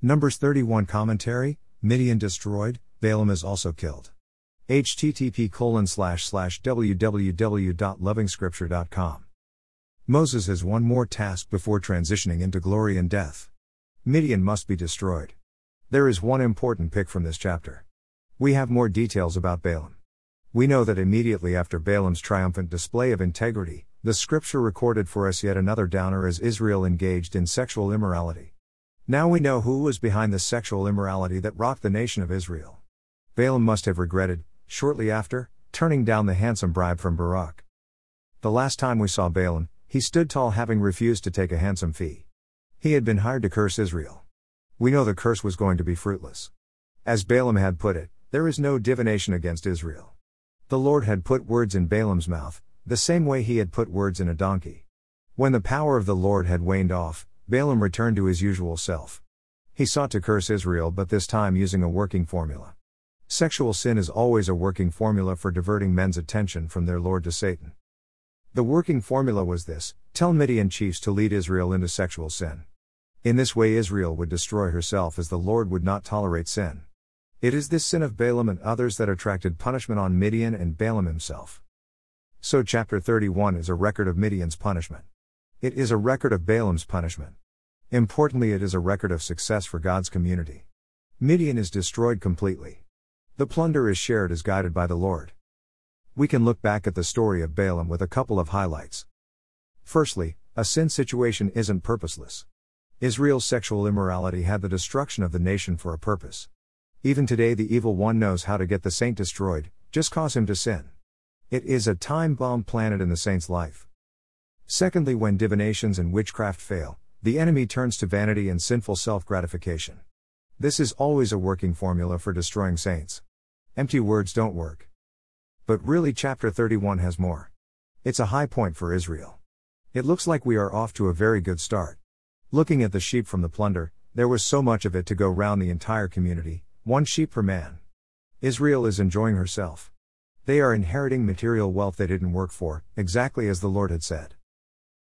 Numbers 31 Commentary Midian destroyed, Balaam is also killed. http www.lovingscripture.com. Moses has one more task before transitioning into glory and death. Midian must be destroyed. There is one important pick from this chapter. We have more details about Balaam. We know that immediately after Balaam's triumphant display of integrity, the scripture recorded for us yet another downer as Israel engaged in sexual immorality. Now we know who was behind the sexual immorality that rocked the nation of Israel. Balaam must have regretted, shortly after, turning down the handsome bribe from Balak. The last time we saw Balaam, he stood tall having refused to take a handsome fee. He had been hired to curse Israel. We know the curse was going to be fruitless. As Balaam had put it, there is no divination against Israel. The Lord had put words in Balaam's mouth, the same way he had put words in a donkey. When the power of the Lord had waned off, Balaam returned to his usual self. He sought to curse Israel, but this time using a working formula. Sexual sin is always a working formula for diverting men's attention from their Lord to Satan. The working formula was this tell Midian chiefs to lead Israel into sexual sin. In this way, Israel would destroy herself as the Lord would not tolerate sin. It is this sin of Balaam and others that attracted punishment on Midian and Balaam himself. So, chapter 31 is a record of Midian's punishment. It is a record of Balaam's punishment. Importantly, it is a record of success for God's community. Midian is destroyed completely. The plunder is shared as guided by the Lord. We can look back at the story of Balaam with a couple of highlights. Firstly, a sin situation isn't purposeless. Israel's sexual immorality had the destruction of the nation for a purpose. Even today, the evil one knows how to get the saint destroyed, just cause him to sin. It is a time bomb planted in the saint's life. Secondly, when divinations and witchcraft fail, the enemy turns to vanity and sinful self gratification. This is always a working formula for destroying saints. Empty words don't work. But really, chapter 31 has more. It's a high point for Israel. It looks like we are off to a very good start. Looking at the sheep from the plunder, there was so much of it to go round the entire community, one sheep per man. Israel is enjoying herself. They are inheriting material wealth they didn't work for, exactly as the Lord had said.